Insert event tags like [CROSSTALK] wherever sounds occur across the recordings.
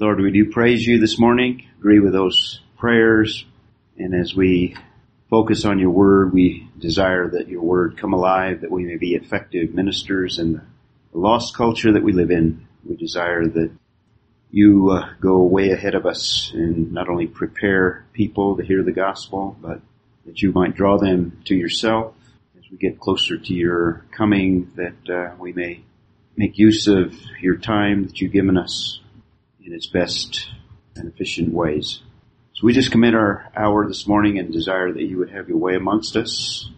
Lord, we do praise you this morning, agree with those prayers, and as we focus on your word, we desire that your word come alive, that we may be effective ministers in the lost culture that we live in. We desire that you uh, go way ahead of us and not only prepare people to hear the gospel, but that you might draw them to yourself as we get closer to your coming, that uh, we may make use of your time that you've given us in its best and efficient ways. So we just commit our hour this morning and desire that you would have your way amongst us.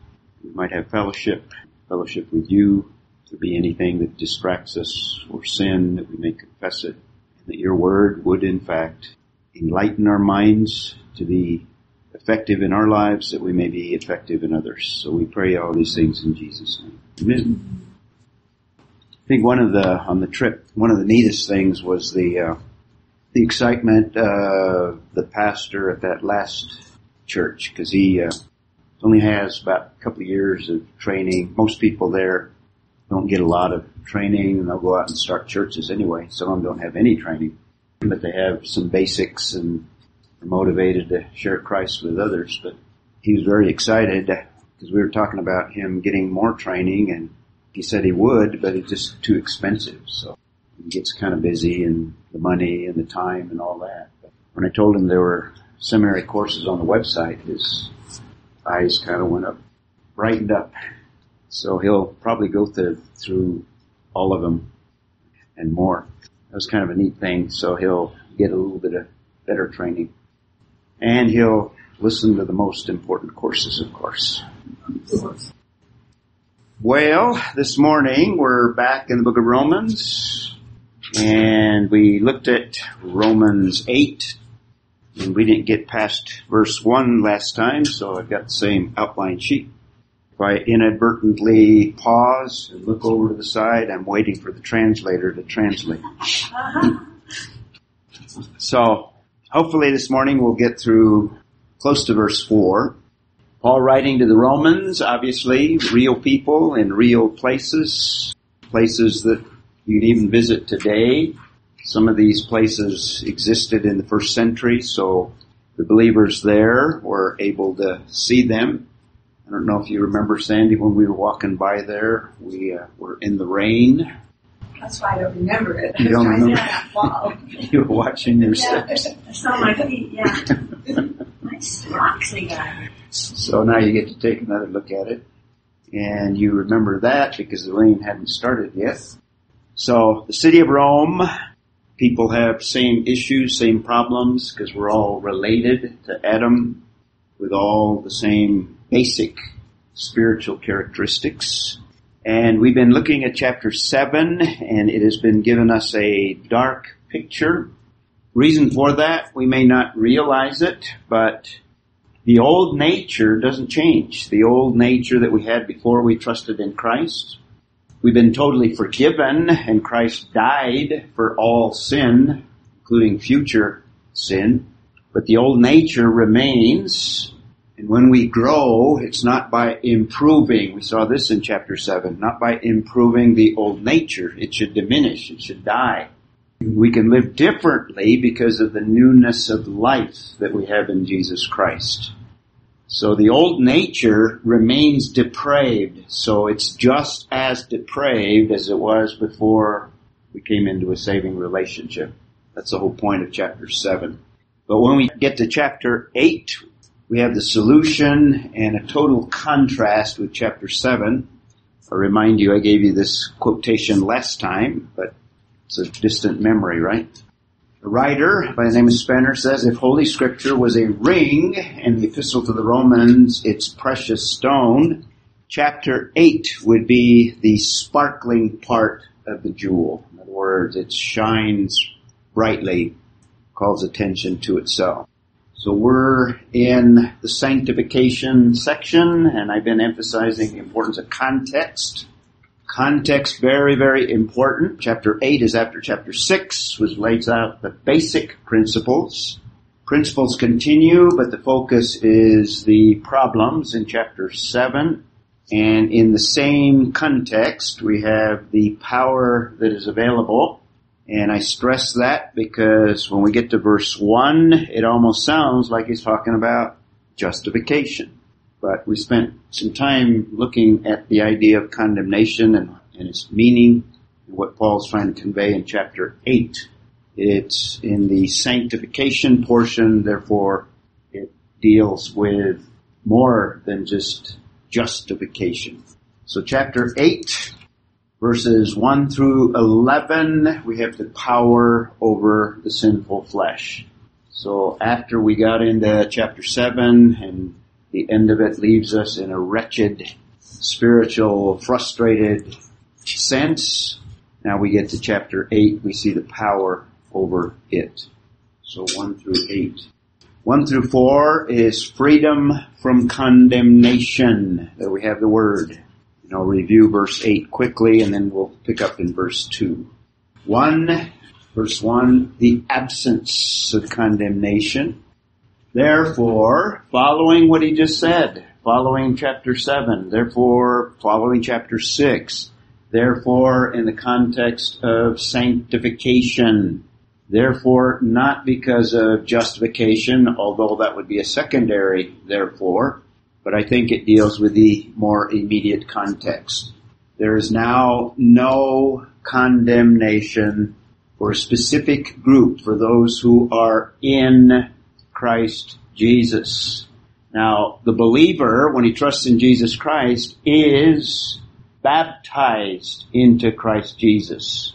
We might have fellowship, fellowship with you. If there be anything that distracts us or sin, that we may confess it And that your word would in fact enlighten our minds to be effective in our lives that we may be effective in others. So we pray all these things in Jesus' name. Amen. I think one of the, on the trip, one of the neatest things was the, uh, the excitement, of the pastor at that last church, cause he, uh, only has about a couple of years of training. Most people there don't get a lot of training and they'll go out and start churches anyway. Some of them don't have any training, but they have some basics and are motivated to share Christ with others. But he was very excited because we were talking about him getting more training and he said he would, but it's just too expensive. So gets kind of busy and the money and the time and all that. But when I told him there were seminary courses on the website, his eyes kind of went up, brightened up. So he'll probably go through, through all of them and more. That was kind of a neat thing. So he'll get a little bit of better training and he'll listen to the most important courses, of course. Well, this morning we're back in the book of Romans and we looked at Romans 8 and we didn't get past verse 1 last time, so I've got the same outline sheet. If I inadvertently pause and look over to the side, I'm waiting for the translator to translate. [LAUGHS] So, hopefully this morning we'll get through close to verse 4. Paul writing to the Romans, obviously, real people in real places, places that you'd even visit today. Some of these places existed in the first century, so the believers there were able to see them. I don't know if you remember, Sandy, when we were walking by there, we uh, were in the rain. That's why I don't remember it. You don't [LAUGHS] remember? that fall. [LAUGHS] You were watching your Yeah, steps. I saw my feet, yeah. [LAUGHS] they got. So now you get to take another look at it. And you remember that because the rain hadn't started yet. So the city of Rome, people have same issues, same problems because we're all related to Adam with all the same basic spiritual characteristics. And we've been looking at chapter 7 and it has been given us a dark picture. Reason for that, we may not realize it, but the old nature doesn't change. The old nature that we had before we trusted in Christ. We've been totally forgiven and Christ died for all sin, including future sin. But the old nature remains. And when we grow, it's not by improving. We saw this in chapter 7. Not by improving the old nature. It should diminish. It should die. We can live differently because of the newness of life that we have in Jesus Christ. So the old nature remains depraved. So it's just as depraved as it was before we came into a saving relationship. That's the whole point of chapter 7. But when we get to chapter 8, we have the solution and a total contrast with chapter 7. I remind you, I gave you this quotation last time, but it's a distant memory, right? A writer by the name of Spener says, if Holy Scripture was a ring and the epistle to the Romans its precious stone, chapter 8 would be the sparkling part of the jewel. In other words, it shines brightly, calls attention to itself. So we're in the sanctification section and I've been emphasizing the importance of context. Context very, very important. Chapter 8 is after chapter 6, which lays out the basic principles. Principles continue, but the focus is the problems in chapter 7. And in the same context, we have the power that is available. And I stress that because when we get to verse 1, it almost sounds like he's talking about justification. But we spent some time looking at the idea of condemnation and, and its meaning and what Paul's trying to convey in chapter 8. It's in the sanctification portion, therefore it deals with more than just justification. So chapter 8 verses 1 through 11, we have the power over the sinful flesh. So after we got into chapter 7 and the end of it leaves us in a wretched, spiritual, frustrated sense, now we get to chapter 8, we see the power over it. So 1 through 8. 1 through 4 is freedom from condemnation. There we have the word. And I'll review verse 8 quickly and then we'll pick up in verse 2. 1, verse 1, the absence of condemnation. Therefore, following what he just said, following chapter 7, therefore, following chapter 6, therefore, in the context of sanctification, therefore, not because of justification, although that would be a secondary therefore, but I think it deals with the more immediate context. There is now no condemnation for a specific group, for those who are in Christ Jesus. Now, the believer, when he trusts in Jesus Christ, is baptized into Christ Jesus.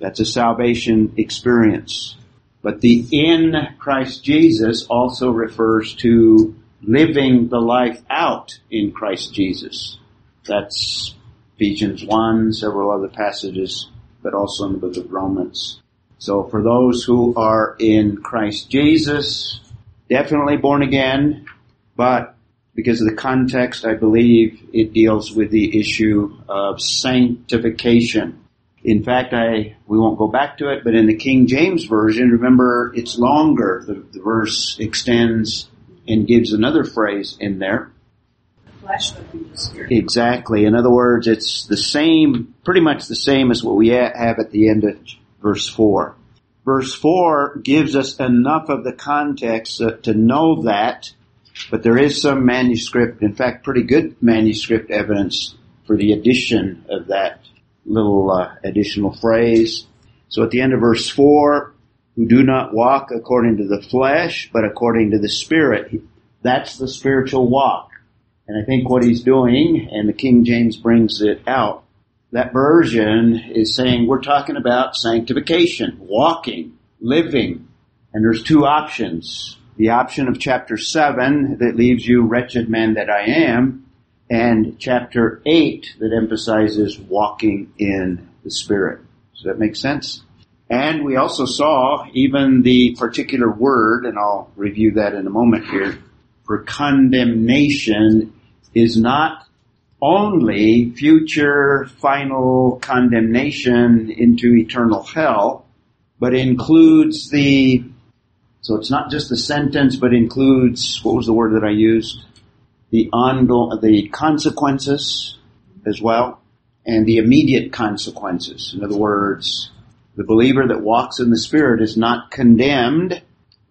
That's a salvation experience. But the in Christ Jesus also refers to living the life out in Christ Jesus. That's Ephesians 1, several other passages, but also in the book of Romans. So for those who are in Christ Jesus, definitely born again, but because of the context, I believe it deals with the issue of sanctification. In fact, I we won't go back to it, but in the King James version, remember it's longer. The, the verse extends and gives another phrase in there. The spirit. Exactly. In other words, it's the same, pretty much the same as what we have at the end of verse 4. Verse 4 gives us enough of the context uh, to know that, but there is some manuscript, in fact, pretty good manuscript evidence for the addition of that little uh, additional phrase. So at the end of verse 4, who do not walk according to the flesh, but according to the Spirit. That's the spiritual walk. And I think what he's doing, and the King James brings it out, that version is saying we're talking about sanctification, walking, living. And there's two options. The option of chapter 7 that leaves you wretched man that I am, and chapter 8 that emphasizes walking in the Spirit. Does that make sense? And we also saw even the particular word, and I'll review that in a moment here, for condemnation is not only future final condemnation into eternal hell, but includes the, so it's not just the sentence, but includes, what was the word that I used? The ongoing, the consequences as well, and the immediate consequences. In other words, the believer that walks in the Spirit is not condemned.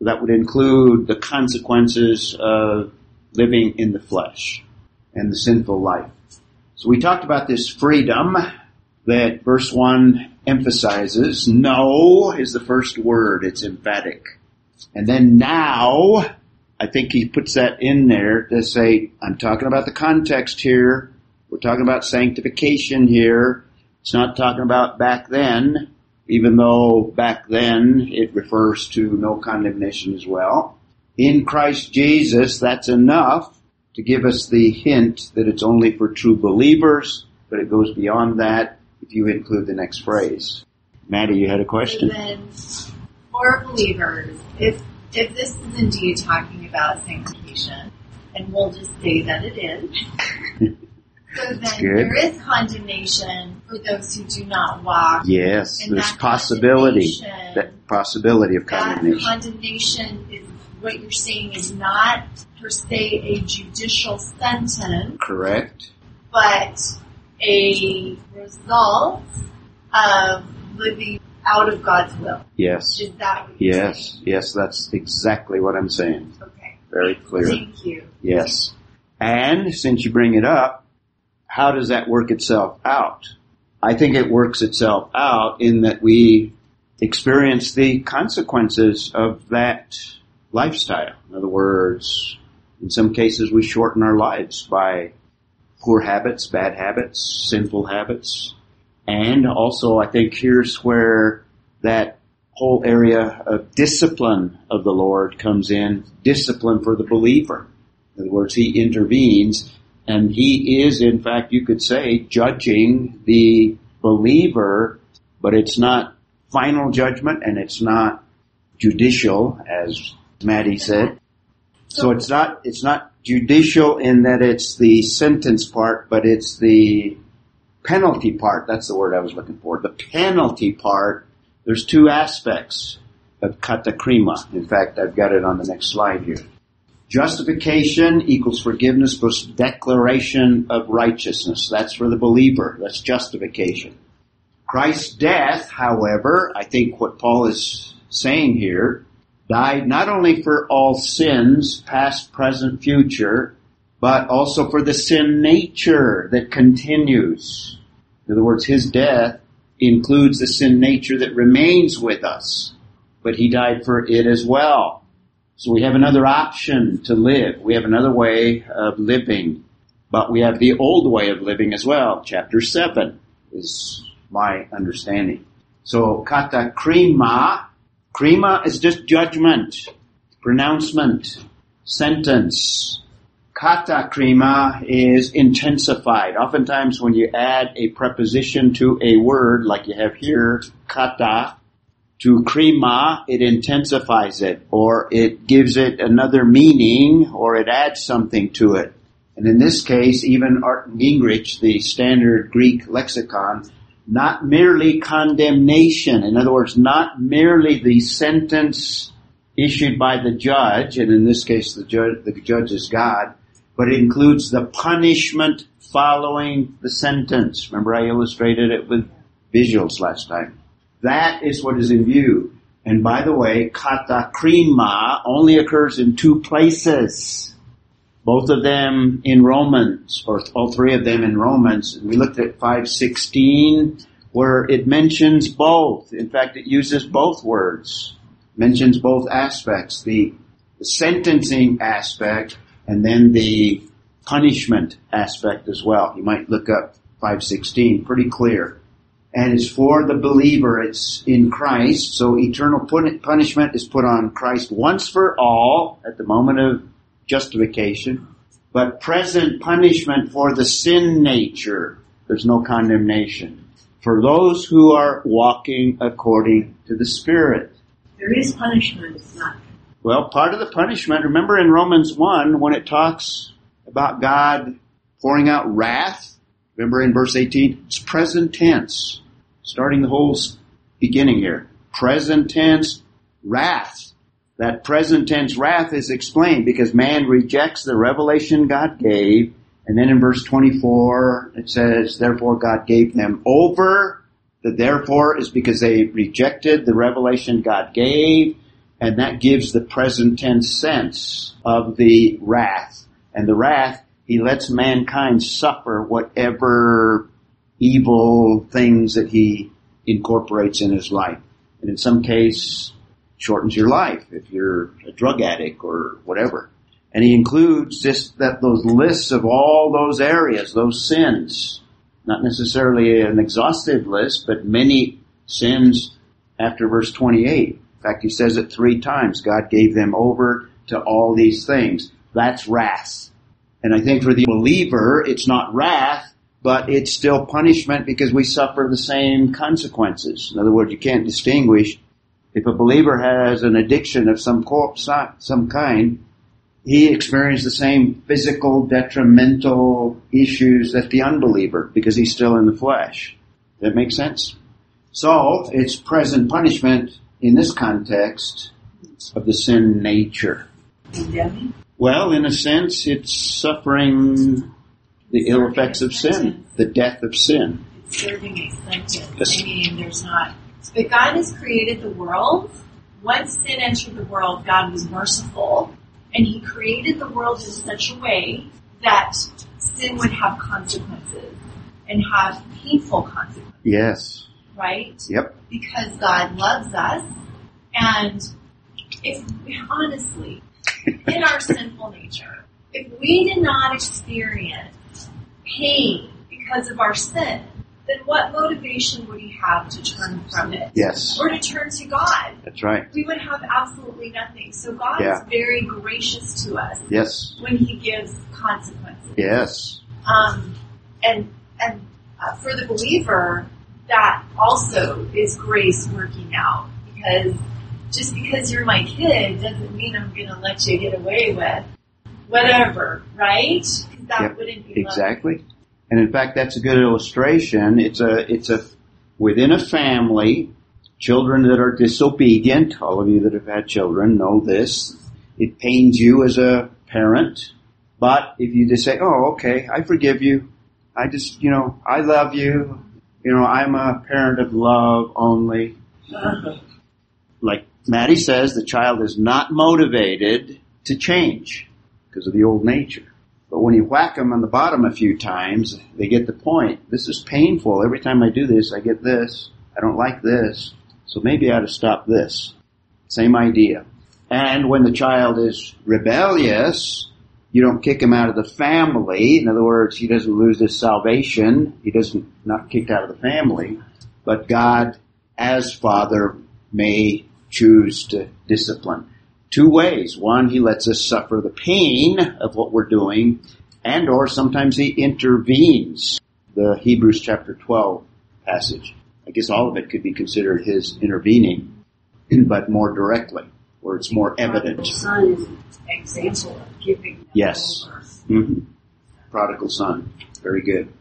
That would include the consequences of living in the flesh and the sinful life. So we talked about this freedom that verse 1 emphasizes. No is the first word. It's emphatic. And then now, I think he puts that in there to say, I'm talking about the context here. We're talking about sanctification here. It's not talking about back then even though back then it refers to no condemnation as well. In Christ Jesus, that's enough to give us the hint that it's only for true believers, but it goes beyond that if you include the next phrase. Maddie, you had a question? Then, for believers, if if this is indeed talking about sanctification, and we'll just say that it is, [LAUGHS] so then there is condemnation for those who do not walk. Yes, And there's that possibility, that possibility of That condemnation. condemnation is what you're saying is not per se a judicial sentence, Correct? but a result um, of living out of God's will. Yes. Is that Yes. saying? Yes, that's exactly what I'm saying. Okay. Very clear. Thank you. Yes. And since you bring it up, how does that work itself out? I think it works itself out in that we experience the consequences of that lifestyle. In other words, in some cases we shorten our lives by poor habits, bad habits, sinful habits. And also I think here's where that whole area of discipline of the Lord comes in, discipline for the believer. In other words, He intervenes and He is, in fact, you could say, judging the believer, but it's not final judgment and it's not judicial, as Maddie said. So it's not, it's not judicial in that it's the sentence part, but it's the penalty part. That's the word I was looking for. The penalty part, there's two aspects of katakrima. In fact, I've got it on the next slide here. Justification equals forgiveness plus declaration of righteousness. That's for the believer. That's justification. Christ's death, however, I think what Paul is saying here, died not only for all sins, past, present, future, but also for the sin nature that continues. In other words, his death includes the sin nature that remains with us, but he died for it as well. So we have another option to live. We have another way of living, but we have the old way of living as well. Chapter 7 is my understanding. So kata krima, krima is just judgment, pronouncement, sentence. Kata krima is intensified. Oftentimes when you add a preposition to a word, like you have here, kata, to krima, it intensifies it, or it gives it another meaning, or it adds something to it. And in this case, even Arndt Gingrich, the standard Greek lexicon, not merely condemnation. In other words, not merely the sentence issued by the judge, and in this case the judge, the judge is God, but it includes the punishment following the sentence. Remember I illustrated it with visuals last time. That is what is in view. And by the way, kata krima only occurs in two places. Both of them in Romans, or all three of them in Romans. We looked at 516 where it mentions both. In fact, it uses both words. Mentions both aspects. The, sentencing aspect and then the punishment aspect as well. You might look up 516, pretty clear and it's for the believer. It's in Christ. So eternal punishment is put on Christ once for all at the moment of justification, but present punishment for the sin nature. There's no condemnation for those who are walking according to the Spirit. There is punishment, it's not. Well, part of the punishment, remember in Romans 1 when it talks about God pouring out wrath? Remember in verse 18? It's present tense starting the whole beginning here. Present tense wrath. That present tense wrath is explained because man rejects the revelation God gave. And then in verse 24, it says, therefore God gave them over. The therefore is because they rejected the revelation God gave. And that gives the present tense sense of the wrath. And the wrath, he lets mankind suffer whatever evil things that he incorporates in his life. And in some case, shortens your life if you're a drug addict or whatever. And he includes just that those lists of all those areas, those sins. Not necessarily an exhaustive list, but many sins after verse 28. In fact, he says it three times. God gave them over to all these things. That's wrath. And I think for the believer, it's not wrath, but it's still punishment because we suffer the same consequences. In other words, you can't distinguish. If a believer has an addiction of some some kind, he experiences the same physical detrimental issues that the unbeliever because he's still in the flesh. That makes sense? So it's present punishment in this context of the sin nature. Condemning? Well, in a sense, it's suffering the ill effects of sin, the death of sin. It's serving a sentence. I mean, there's not But God has created the world. Once sin entered the world, God was merciful and he created the world in such a way that sin would have consequences and have painful consequences, Yes. right? Yep. Because God loves us and if honestly, in our [LAUGHS] sinful nature, if we did not experience pain because of our sin, then what motivation would he have to turn from it? Yes. Or to turn to God? That's right. We would have absolutely nothing. So God Yeah. is very gracious to us Yes. when he gives consequences. Yes. Um, and and uh, for the believer, that also is grace working out because just because you're my kid doesn't mean I'm going to let you get away with whatever, right? 'Cause that Yep, wouldn't be. Exactly. And in fact, that's a good illustration. It's a, it's a, within a family, children that are disobedient, all of you that have had children know this. It pains you as a parent, but if you just say, oh, okay, I forgive you. I just, you know, I love you. You know, I'm a parent of love only. Like Maddie says, the child is not motivated to change because of the old nature. But when you whack them on the bottom a few times, they get the point. This is painful. Every time I do this, I get this. I don't like this. So maybe I ought to stop this. Same idea. And when the child is rebellious, you don't kick him out of the family. In other words, he doesn't lose his salvation. He doesn't not kicked out of the family. But God, as Father, may choose to discipline two ways. One, he lets us suffer the pain of what we're doing, and or sometimes he intervenes. The Hebrews chapter 12 passage. I guess all of it could be considered his intervening, [CLEARS THROAT] but more directly, where it's more evident. Son is an example of giving. Yes. over. hmm Prodigal son. Very good.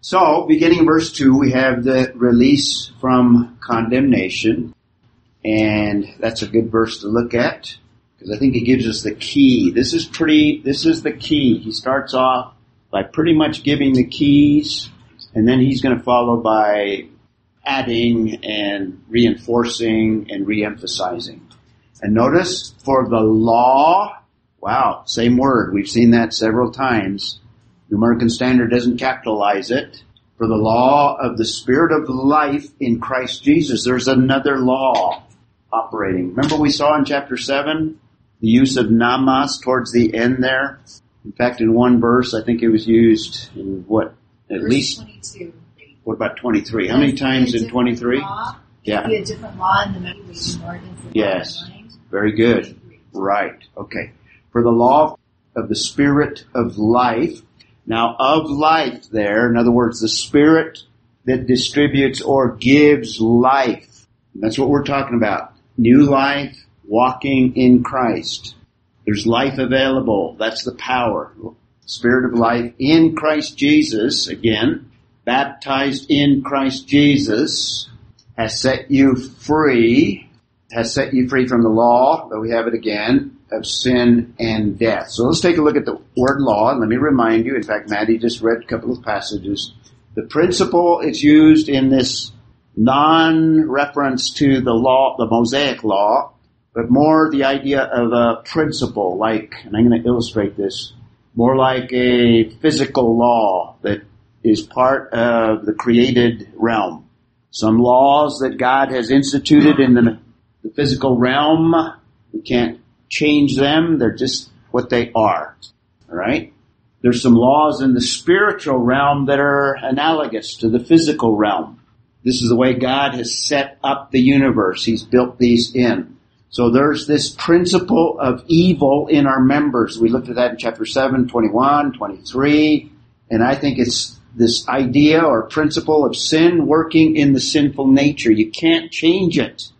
So, beginning in verse 2, we have the release from condemnation. And that's a good verse to look at because I think it gives us the key. This is pretty, this is the key. He starts off by pretty much giving the keys and then he's going to follow by adding and reinforcing and reemphasizing. And notice for the law, wow, same word. We've seen that several times. The American Standard doesn't capitalize it. For the law of the Spirit of life in Christ Jesus, there's another law operating. Remember we saw in chapter 7 the use of nomos towards the end there? In fact, in one verse, I think it was used in what? At Verse least, 22. what about 23? How many times in 23? Yeah. Be a different law in the ordinance. Yes. Very good. Right. Okay. For the law of the spirit of life. Now, of life there, in other words, the spirit that distributes or gives life. That's what we're talking about. New life, walking in Christ. There's life available. That's the power. Spirit of life in Christ Jesus, again, baptized in Christ Jesus, has set you free has set you free from the law, though we have it again, of sin and death. So let's take a look at the word law, let me remind you, in fact, Maddie just read a couple of passages. The principle is used in this non-reference to the law, the Mosaic law, but more the idea of a principle, like, and I'm going to illustrate this, more like a physical law that is part of the created realm. Some laws that God has instituted in the the physical realm. We can't change them. They're just what they are. All right. There's some laws in the spiritual realm that are analogous to the physical realm. This is the way God has set up the universe. He's built these in. So there's this principle of evil in our members. We looked at that in chapter 7, 21, 23, and I think it's this idea or principle of sin working in the sinful nature. You can't change it.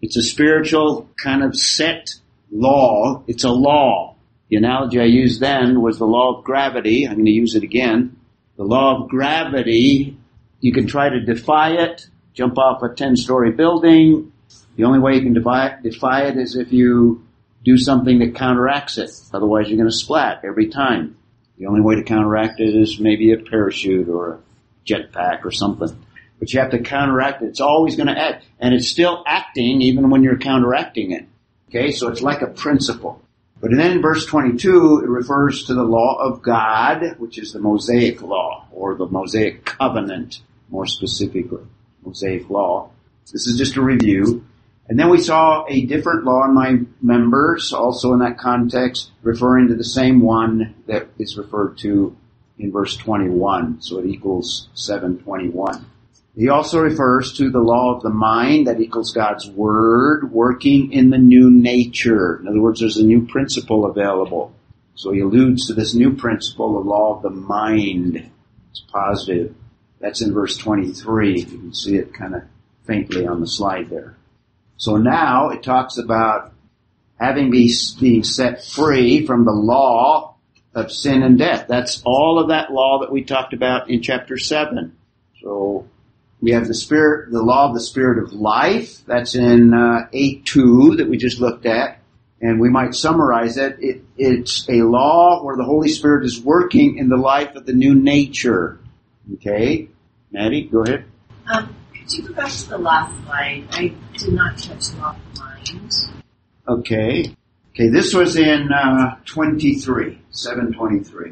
It's a spiritual kind of set law. It's a law. The analogy I used then was the law of gravity. I'm going to use it again. The law of gravity, you can try to defy it, jump off a 10 story building. The only way you can defy defy it is if you do something that counteracts it. Otherwise you're going to splat every time. The only way to counteract it is maybe a parachute or a jetpack or something. but you have to counteract it. It's always going to act, and it's still acting even when you're counteracting it. Okay, so it's like a principle. But then in verse 22, it refers to the law of God, which is the Mosaic law, or the Mosaic covenant, more specifically. Mosaic law. This is just a review. And then we saw a different law in my members, also in that context, referring to the same one that is referred to in verse 21. So it equals 721. He also refers to the law of the mind that equals God's word working in the new nature. In other words, there's a new principle available. So he alludes to this new principle, the law of the mind. It's positive. That's in verse 23. You can see it kind of faintly on the slide there. So now it talks about having be, being set free from the law of sin and death. That's all of that law that we talked about in chapter 7. So we have the spirit, the law of the spirit of life. That's in uh, 8.2 that we just looked at. And we might summarize it. it. It's a law where the Holy Spirit is working in the life of the new nature. Okay? Maddie, go ahead. Um, could you go back to the last slide? I did not catch the law of mind. Okay. Okay, this was in uh, 23, 723.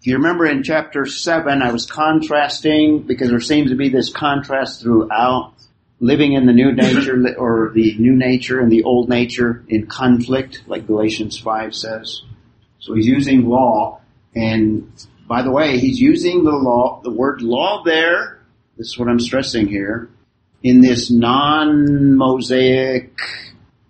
If you remember in chapter 7, I was contrasting, because there seems to be this contrast throughout, living in the new nature, [COUGHS] or the new nature and the old nature in conflict, like Galatians 5 says. So he's using law, and by the way, he's using the law, the word law there, this is what I'm stressing here, in this non-Mosaic,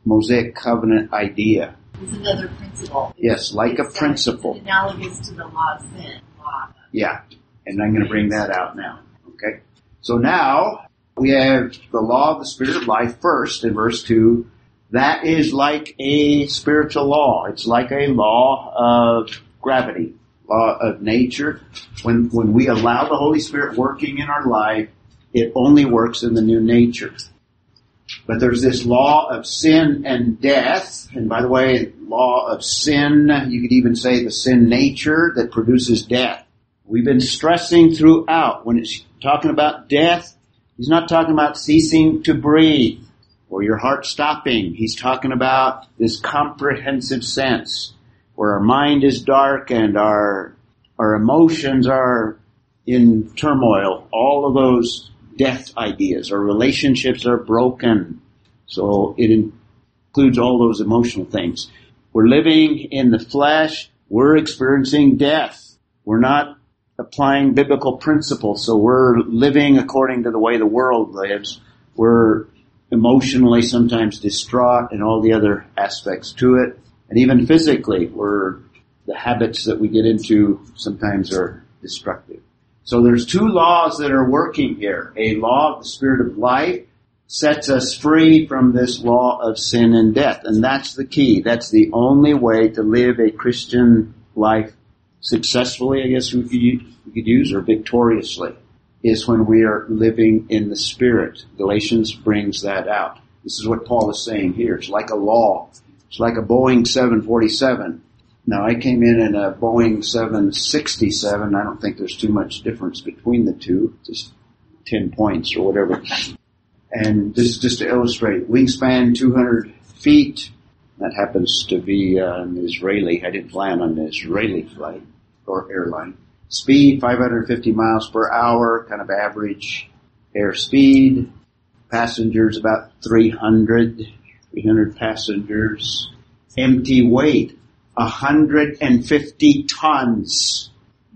Mosaic covenant idea. It's another principle. Yes, like a principle. It's analogous to the law of sin. Law. Yeah, and I'm going to bring that out now. Okay. So now we have the law of the spirit of life first in verse 2. That is like a spiritual law. It's like a law of gravity, law of nature. When, when we allow the Holy Spirit working in our life, it only works in the new nature. But there's this law of sin and death. And by the way, law of sin, you could even say the sin nature that produces death. We've been stressing throughout when it's talking about death, he's not talking about ceasing to breathe or your heart stopping. He's talking about this comprehensive sense where our mind is dark and our, our emotions are in turmoil. All of those death ideas. Our relationships are broken. So it includes all those emotional things. We're living in the flesh. We're experiencing death. We're not applying biblical principles. So we're living according to the way the world lives. We're emotionally sometimes distraught and all the other aspects to it. And even physically, we're, the habits that we get into sometimes are destructive. So there's two laws that are working here. A law of the spirit of life sets us free from this law of sin and death. And that's the key. That's the only way to live a Christian life successfully, I guess we could, we could use, or victoriously, is when we are living in the Spirit. Galatians brings that out. This is what Paul is saying here. It's like a law. It's like a Boeing 747. Now I came in in a Boeing 767. I don't think there's too much difference between the two. Just 10 points or whatever. And this is just to illustrate. Wingspan 200 feet. That happens to be an Israeli. I didn't plan on an Israeli flight or airline. Speed 550 miles per hour, kind of average airspeed. Passengers about 300, 300 passengers. Empty weight 150 tons.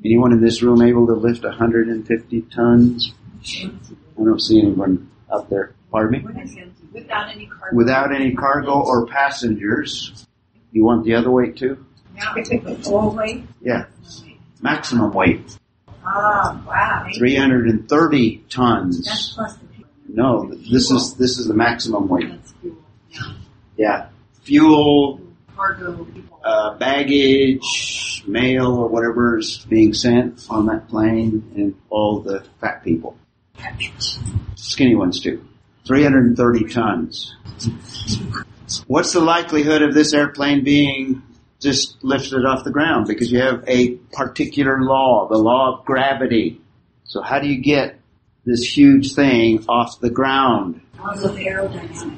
Anyone in this room able to lift 150 tons? I don't see anyone up there. Pardon me? Without any cargo. Without any cargo or passengers. You want the other weight too? The full weight? Yeah. Maximum weight. Oh, wow. 330 tons. plus the people. No, this is, this is the maximum weight. That's fuel. Yeah. Yeah. Fuel, Cargo uh, baggage, mail or whatever is being sent on that plane and all the fat people. Skinny ones too. 330 tons. What's the likelihood of this airplane being just lifted off the ground? Because you have a particular law, the law of gravity. So how do you get this huge thing off the ground.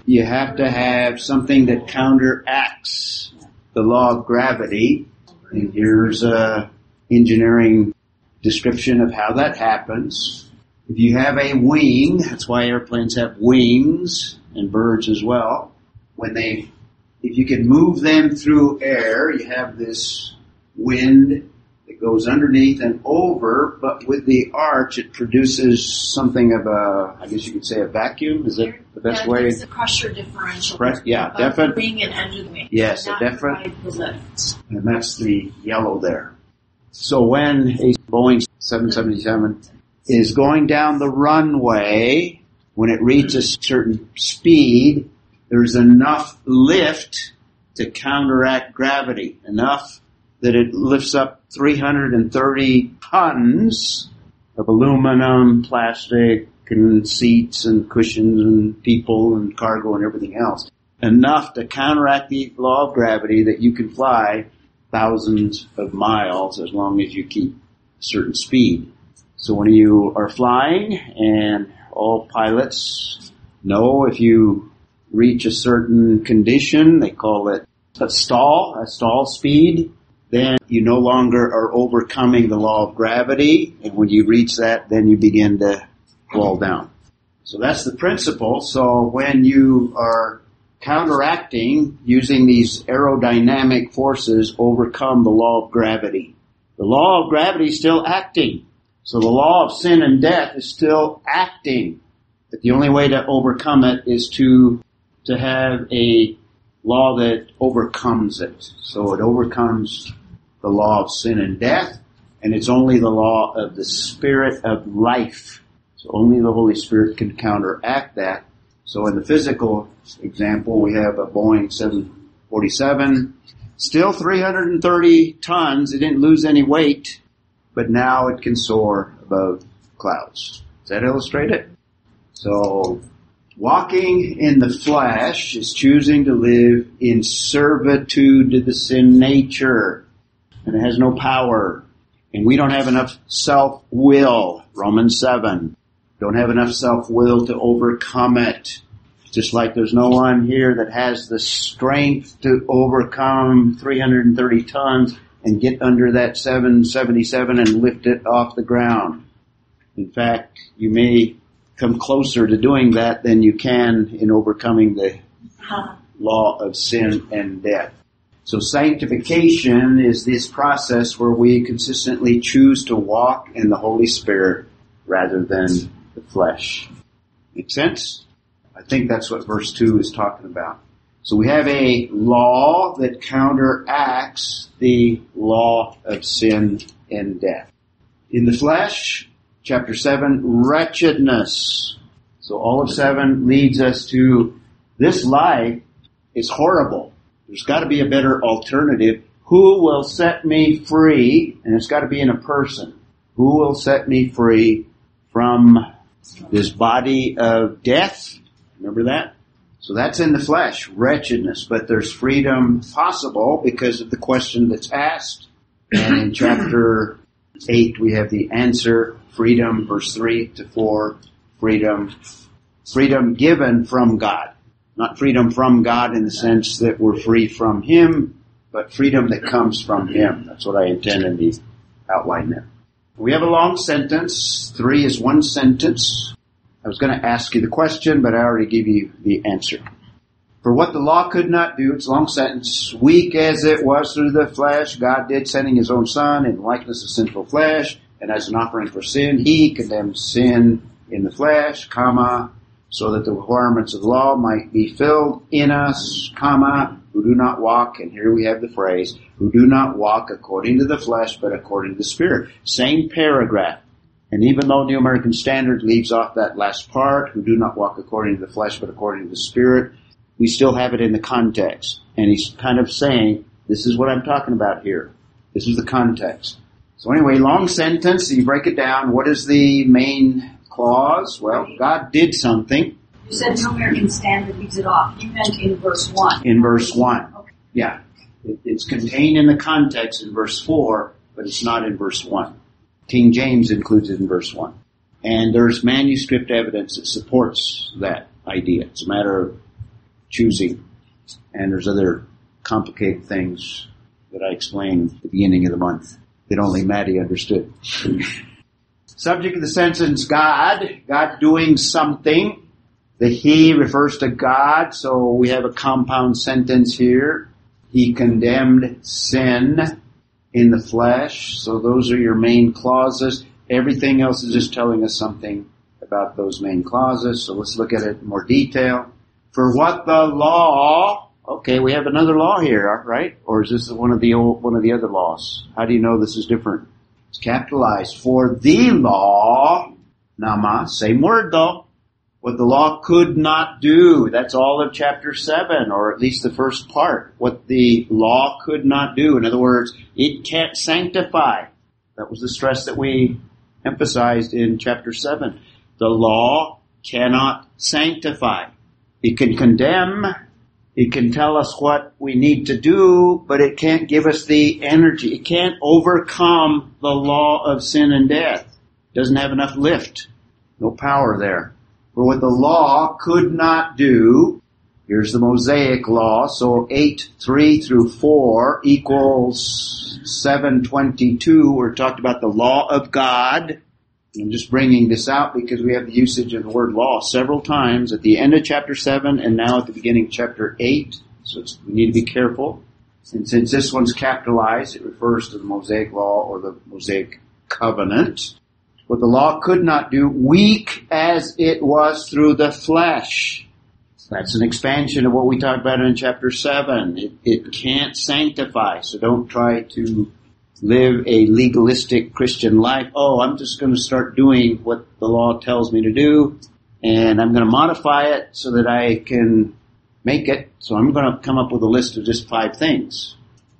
You have to have something that counteracts the law of gravity. And here's a engineering description of how that happens. If you have a wing, that's why airplanes have wings and birds as well. When they, if you can move them through air, you have this wind goes underneath and over, but with the arch, it produces something of a, I guess you could say a vacuum. Is that the best yeah, way? There's a pressure differential. Press- yeah, above definite- the wing and under the wing. Yes, And a that definite- lift. and that's the yellow there. So when a Boeing 777 is going down the runway, when it reaches a certain speed, there's enough lift to counteract gravity, enough that it lifts up 330 tons of aluminum, plastic, and seats and cushions and people and cargo and everything else. Enough to counteract the law of gravity that you can fly thousands of miles as long as you keep a certain speed. So when you are flying and all pilots know if you reach a certain condition, they call it a stall, a stall speed, then you no longer are overcoming the law of gravity, and when you reach that, then you begin to fall down. So that's the principle. So when you are counteracting using these aerodynamic forces overcome the law of gravity. The law of gravity is still acting. So the law of sin and death is still acting. But the only way to overcome it is to, to have a law that overcomes it. So it overcomes the law of sin and death, and it's only the law of the spirit of life. So only the Holy Spirit can counteract that. So in the physical example, we have a Boeing 747, still 330 tons. It didn't lose any weight, but now it can soar above clouds. Does that illustrate it? So walking in the flesh is choosing to live in servitude to the sin nature, and it has no power. And we don't have enough self-will, Romans 7 don't have enough self-will to overcome it. Just like there's no one here that has the strength to overcome 330 tons and get under that 777 and lift it off the ground. In fact, you may come closer to doing that than you can in overcoming the law of sin and death. So sanctification is this process where we consistently choose to walk in the Holy Spirit rather than the flesh. Make sense? I think that's what verse 2 is talking about. So we have a law that counteracts the law of sin and death. In the flesh, chapter 7, wretchedness. So all of 7 leads us to this life is horrible. There's got to be a better alternative. Who will set me free? And it's got to be in a person. Who will set me free from this body of death? Remember that? So that's in the flesh, wretchedness, but there's freedom possible because of the question that's asked. And in chapter 8 we have the answer, freedom, verse 3 to 4, freedom, freedom given from God. Not freedom from God in the sense that we're free from Him, but freedom that comes from Him. That's what I intend in the outline there. We have a long sentence. Three is one sentence. I was going to ask you the question, but I already gave you the answer. For what the law could not do, it's a long sentence, weak as it was through the flesh, God did sending his own son in likeness of sinful flesh, and as an offering for sin, he condemned sin in the flesh, comma, so that the requirements of the law might be filled in us, comma, who do not walk, and here we have the phrase, who do not walk according to the flesh, but according to the Spirit. Same paragraph. And even though New American Standard leaves off that last part, who do not walk according to the flesh, but according to the Spirit, we still have it in the context. And he's kind of saying, this is what I'm talking about here. This is the context. So anyway, long sentence, you break it down. What is the main clause? Well, God did something You said New American Standard leaves it off. You meant in verse 1. in verse 1. Okay. Yeah. It, it's contained in the context in verse 4, but it's not in verse 1. King James includes it in verse 1. And there's manuscript evidence that supports that idea. It's a matter of choosing. And there's other complicated things that I explained at the beginning of the month that only Maddie understood. Subject of the sentence God, God doing something. The He refers to God, so we have a compound sentence here. He condemned sin in the flesh, so those are your main clauses. Everything else is just telling us something about those main clauses, so let's look at it in more detail. For what the law, okay, we have another law here, right? Or is this one of the old, one of the other laws? How do you know this is different? It's capitalized. For the law, nomos, same word though, what the law could not do. That's all of chapter 7, or at least the first part. What the law could not do. In other words, it can't sanctify. That was the stress that we emphasized in chapter 7. The law cannot sanctify. It can condemn, it can tell us what we need to do, but it can't give us the energy. It can't overcome the law of sin and death. It doesn't have enough lift. No power there. For what the law could not do, here's the Mosaic law, so 8, 3 through 4 equals 722. We're talked about the law of God. I'm just bringing this out because we have the usage of the word law several times at the end of chapter 7 and now at the beginning of chapter 8. So we need to be careful. And since this one's capitalized, it refers to the Mosaic law or the Mosaic covenant what the law could not do, weak as it was through the flesh. That's an expansion of what we talked about in chapter 7. It, it can't sanctify, so don't try to live a legalistic Christian life. Oh, I'm just going to start doing what the law tells me to do, and I'm going to modify it so that I can make it. So I'm going to come up with a list of just five things.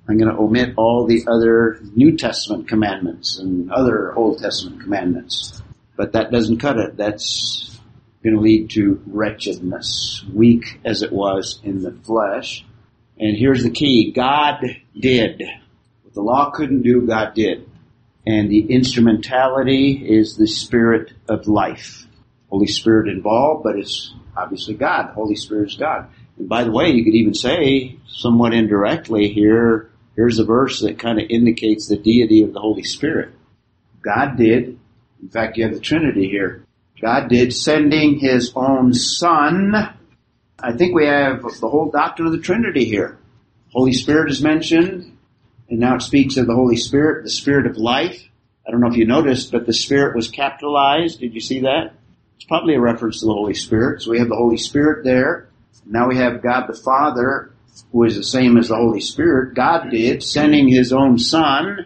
I'm going to omit all the other New Testament commandments and other Old Testament commandments. But that doesn't cut it. That's going to lead to wretchedness, weak as it was in the flesh. And here's the key. God did. The law couldn't do, God did. And the instrumentality is the Spirit of life. Holy Spirit involved, but it's obviously God. Holy Spirit is God. And by the way, you could even say somewhat indirectly here, Here's a verse that kind of indicates the deity of the Holy Spirit. God did, in fact, you have the Trinity here. God did sending His own Son. I think we have the whole doctrine of the Trinity here. Holy Spirit is mentioned, and now it speaks of the Holy Spirit, the Spirit of life. I don't know if you noticed, but the Spirit was capitalized. Did you see that? It's probably a reference to the Holy Spirit. So we have the Holy Spirit there. Now we have God the Father who is the same as the Holy Spirit, God did, sending His own Son.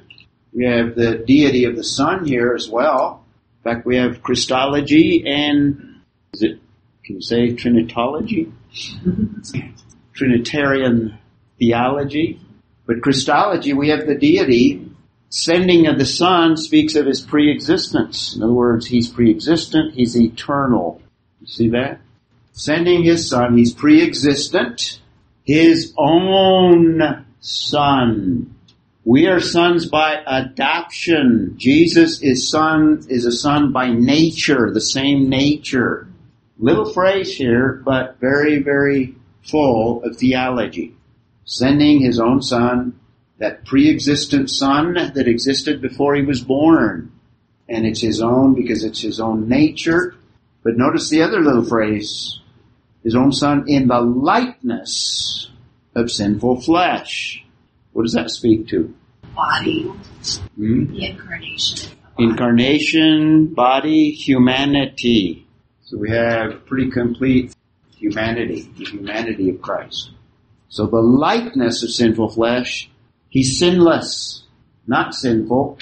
We have the deity of the Son here as well. In fact, we have Christology and, is it, can you say Trinitology? [LAUGHS] Trinitarian theology. But Christology, we have the deity. Sending of the Son speaks of His pre-existence. In other words, He's pre-existent, He's eternal. You see that? Sending His Son, He's pre-existent his own son. We are sons by adoption. Jesus is son, is a son by nature, the same nature. Little phrase here, but very, very full of theology. Sending his own son, that pre-existent son that existed before he was born. And it's his own because it's his own nature. But notice the other little phrase, his own son in the likeness of sinful flesh. What does that speak to? Body. Hmm? The incarnation. Body. Incarnation, body, humanity. So we have pretty complete humanity, the humanity of Christ. So the likeness of sinful flesh, he's sinless, not sinful,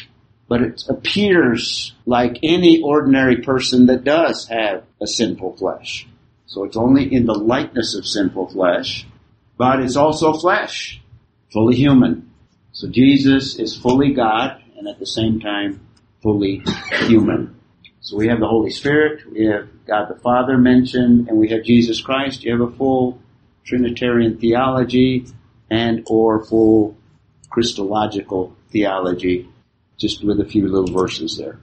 but it appears like any ordinary person that does have a sinful flesh. So it's only in the likeness of sinful flesh, but it's also flesh, fully human. So Jesus is fully God and at the same time fully human. So we have the Holy Spirit, we have God the Father mentioned, and we have Jesus Christ. You have a full Trinitarian theology and or full Christological theology, just with a few little verses there.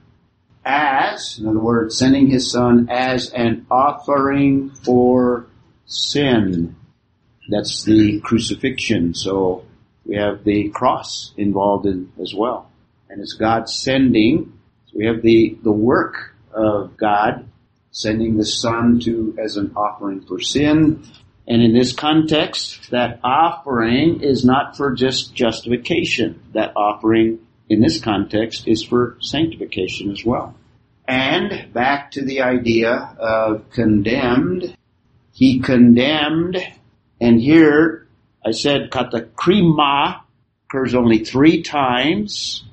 as, in other words, sending his son as an offering for sin. That's the crucifixion. So we have the cross involved in as well. And it's God sending, so we have the, the work of God sending the son to as an offering for sin. And in this context, that offering is not for just justification. That offering in this context is for sanctification as well. And back to the idea of condemned. He condemned, and here I said katakrima occurs only three times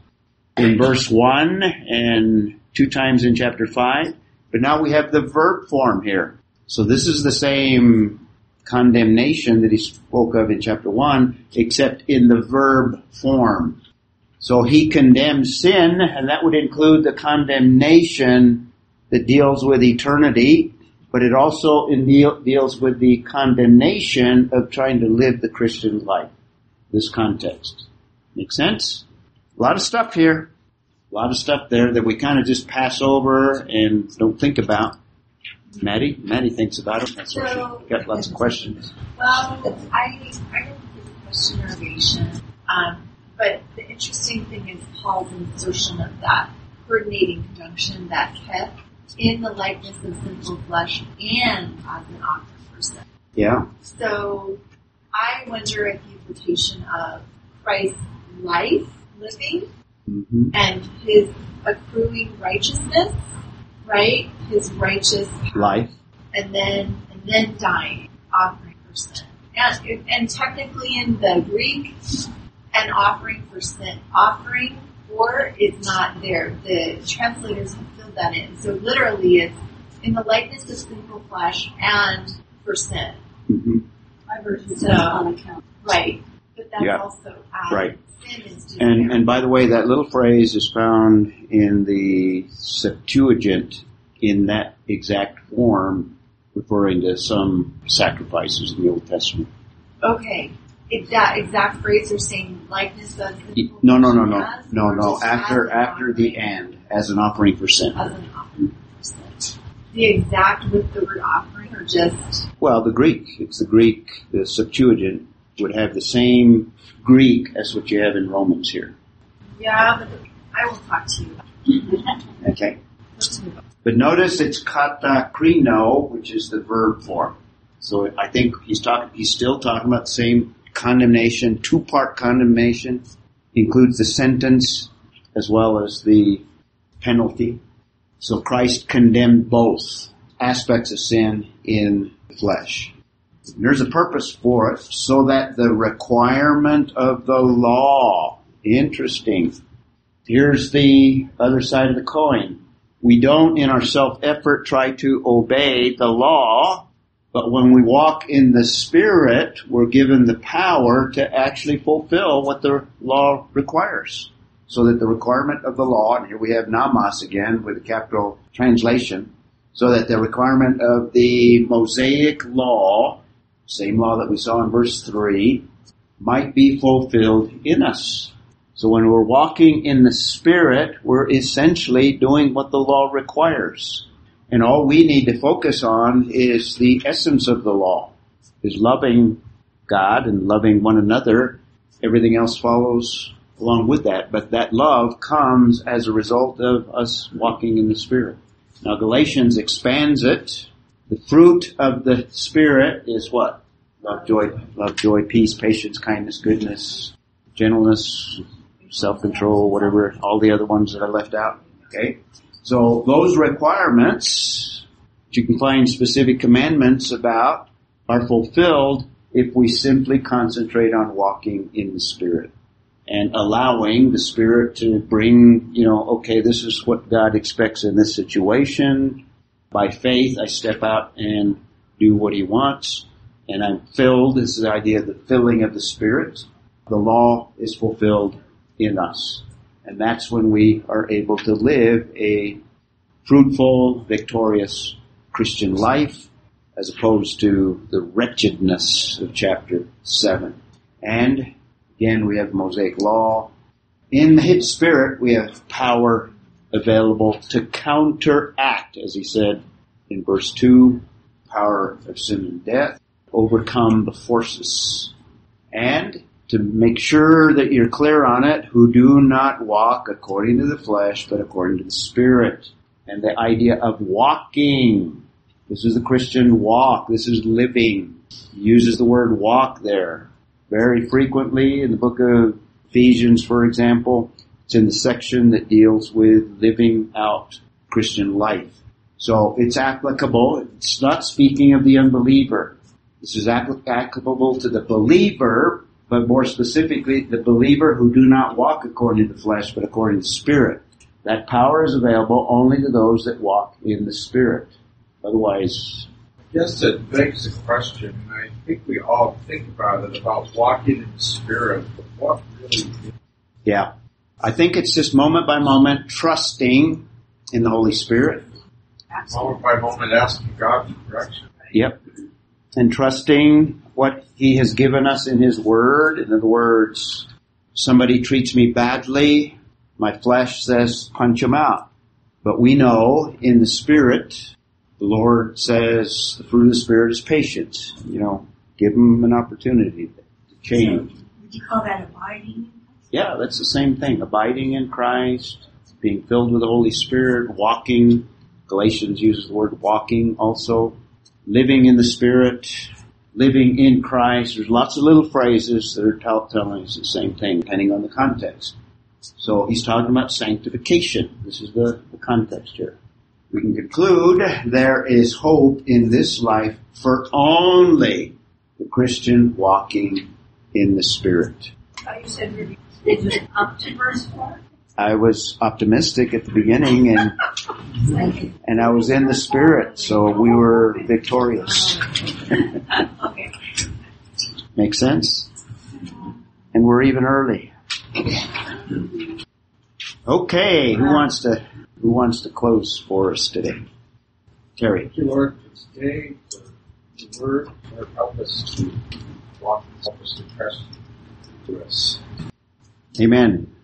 in verse 1 and two times in chapter 5. But now we have the verb form here. So this is the same condemnation that he spoke of in chapter 1, except in the verb form. So he condemns sin, and that would include the condemnation that deals with eternity, but it also deals with the condemnation of trying to live the Christian life. This context. Make sense? A lot of stuff here. A lot of stuff there that we kind of just pass over and don't think about. Maddie? Maddie thinks about it. That's why So- she got lots of questions. Well, I, I don't think it's a question or ovation. Um, but the interesting thing is Paul's insertion of that coordinating conjunction that kept in the likeness of sinful flesh and as an offering person. Yeah. So I wonder if the implication of Christ's life living hmm and his accruing righteousness, right? His righteous Life. and then and then dying, offering for sin. And, and technically in the Greek, an offering for sin, offering for is not there. The translators have filled that in. So literally it's in the likeness of sinful flesh and for sin. hmm My version So- on account. Right. But that's Yeah. also as Right. Sin is due And, and by the way, that little phrase is found in the Septuagint in that exact form, referring to some sacrifices in the Old Testament. Okay. It, that exact phrase you're saying likeness of No, no, no, no, as, no, no. After after the and, as an offering for sin. as an offering for sin. The exact with the word offering or just Well, the Greek, it's the Greek, the Septuagint would have the same Greek as what you have in Romans here. yeah, but I will talk to you. [LAUGHS] Okay. Let's move on. But notice it's katakrino, which is the verb form. So I think he's talking, he's still talking about the same condemnation, two-part condemnation, includes the sentence as well as the penalty. So Christ condemned both aspects of sin in the flesh. There's a purpose for it, so that the requirement of the law, interesting. Here's the other side of the coin. We don't in our self-effort try to obey the law, but when we walk in the Spirit, we're given the power to actually fulfill what the law requires. So that the requirement of the law, and here we have nomos again with a capital translation, so that the requirement of the Mosaic law, same law that we saw in verse 3, might be fulfilled in us. So when we're walking in the Spirit, we're essentially doing what the law requires. And all we need to focus on is the essence of the law, is loving God and loving one another. Everything else follows along with that. But that love comes as a result of us walking in the Spirit. Now Galatians expands it. The fruit of the Spirit is what? Love, joy, love, joy, peace, patience, kindness, goodness, gentleness, self-control, whatever, all the other ones that I left out. Okay? So those requirements, which you can find specific commandments about, are fulfilled if we simply concentrate on walking in the Spirit and allowing the Spirit to bring, you know, okay, this is what God expects in this situation. By faith, I step out and do what He wants, and I'm filled. This is the idea of the filling of the Spirit. The law is fulfilled in us. And that's when we are able to live a fruitful, victorious Christian life as opposed to the wretchedness of chapter 7. And again, we have Mosaic law. In the hid spirit, we have power available to counteract, as he said in verse 2, power of sin and death, overcome the forces. And to make sure that you're clear on it, who do not walk according to the flesh, but according to the Spirit. And the idea of walking. This is the Christian walk. This is living. He uses the word walk there very frequently in the book of Ephesians, for example. It's in the section that deals with living out Christian life. So it's applicable. It's not speaking of the unbeliever. This is applicable to the believer, but more specifically, the believer who do not walk according to the flesh, but according to the Spirit. That power is available only to those that walk in the Spirit. Otherwise, I guess it begs the question, and I think we all think about it, about walking in the Spirit, but what really yeah. I think it's just moment by moment trusting in the Holy Spirit. moment by moment asking God for direction. Yep. And trusting what He has given us in His Word. In other words, somebody treats me badly, my flesh says punch him out. But we know in the Spirit, the Lord says the fruit of the Spirit is patience. You know, give them an opportunity to change. Would you call that abiding? Yeah, that's the same thing. Abiding in Christ, being filled with the Holy Spirit, walking. Galatians uses the word walking also. Living in the Spirit, living in Christ. There's lots of little phrases that are tell- telling us the same thing, depending on the context. So he's talking about sanctification. This is the, the context here. We can conclude there is hope in this life for only the Christian walking in the Spirit. You said really. Is it up to verse four? I was optimistic at the beginning and and I was in the spirit, so we were victorious. Okay. Makes sense? And we're even early. Okay, who wants to who wants to close for us today? Terry. Thank you, Lord, for today, for the word, Lord, help us to walk, help us to trust to us. Amen.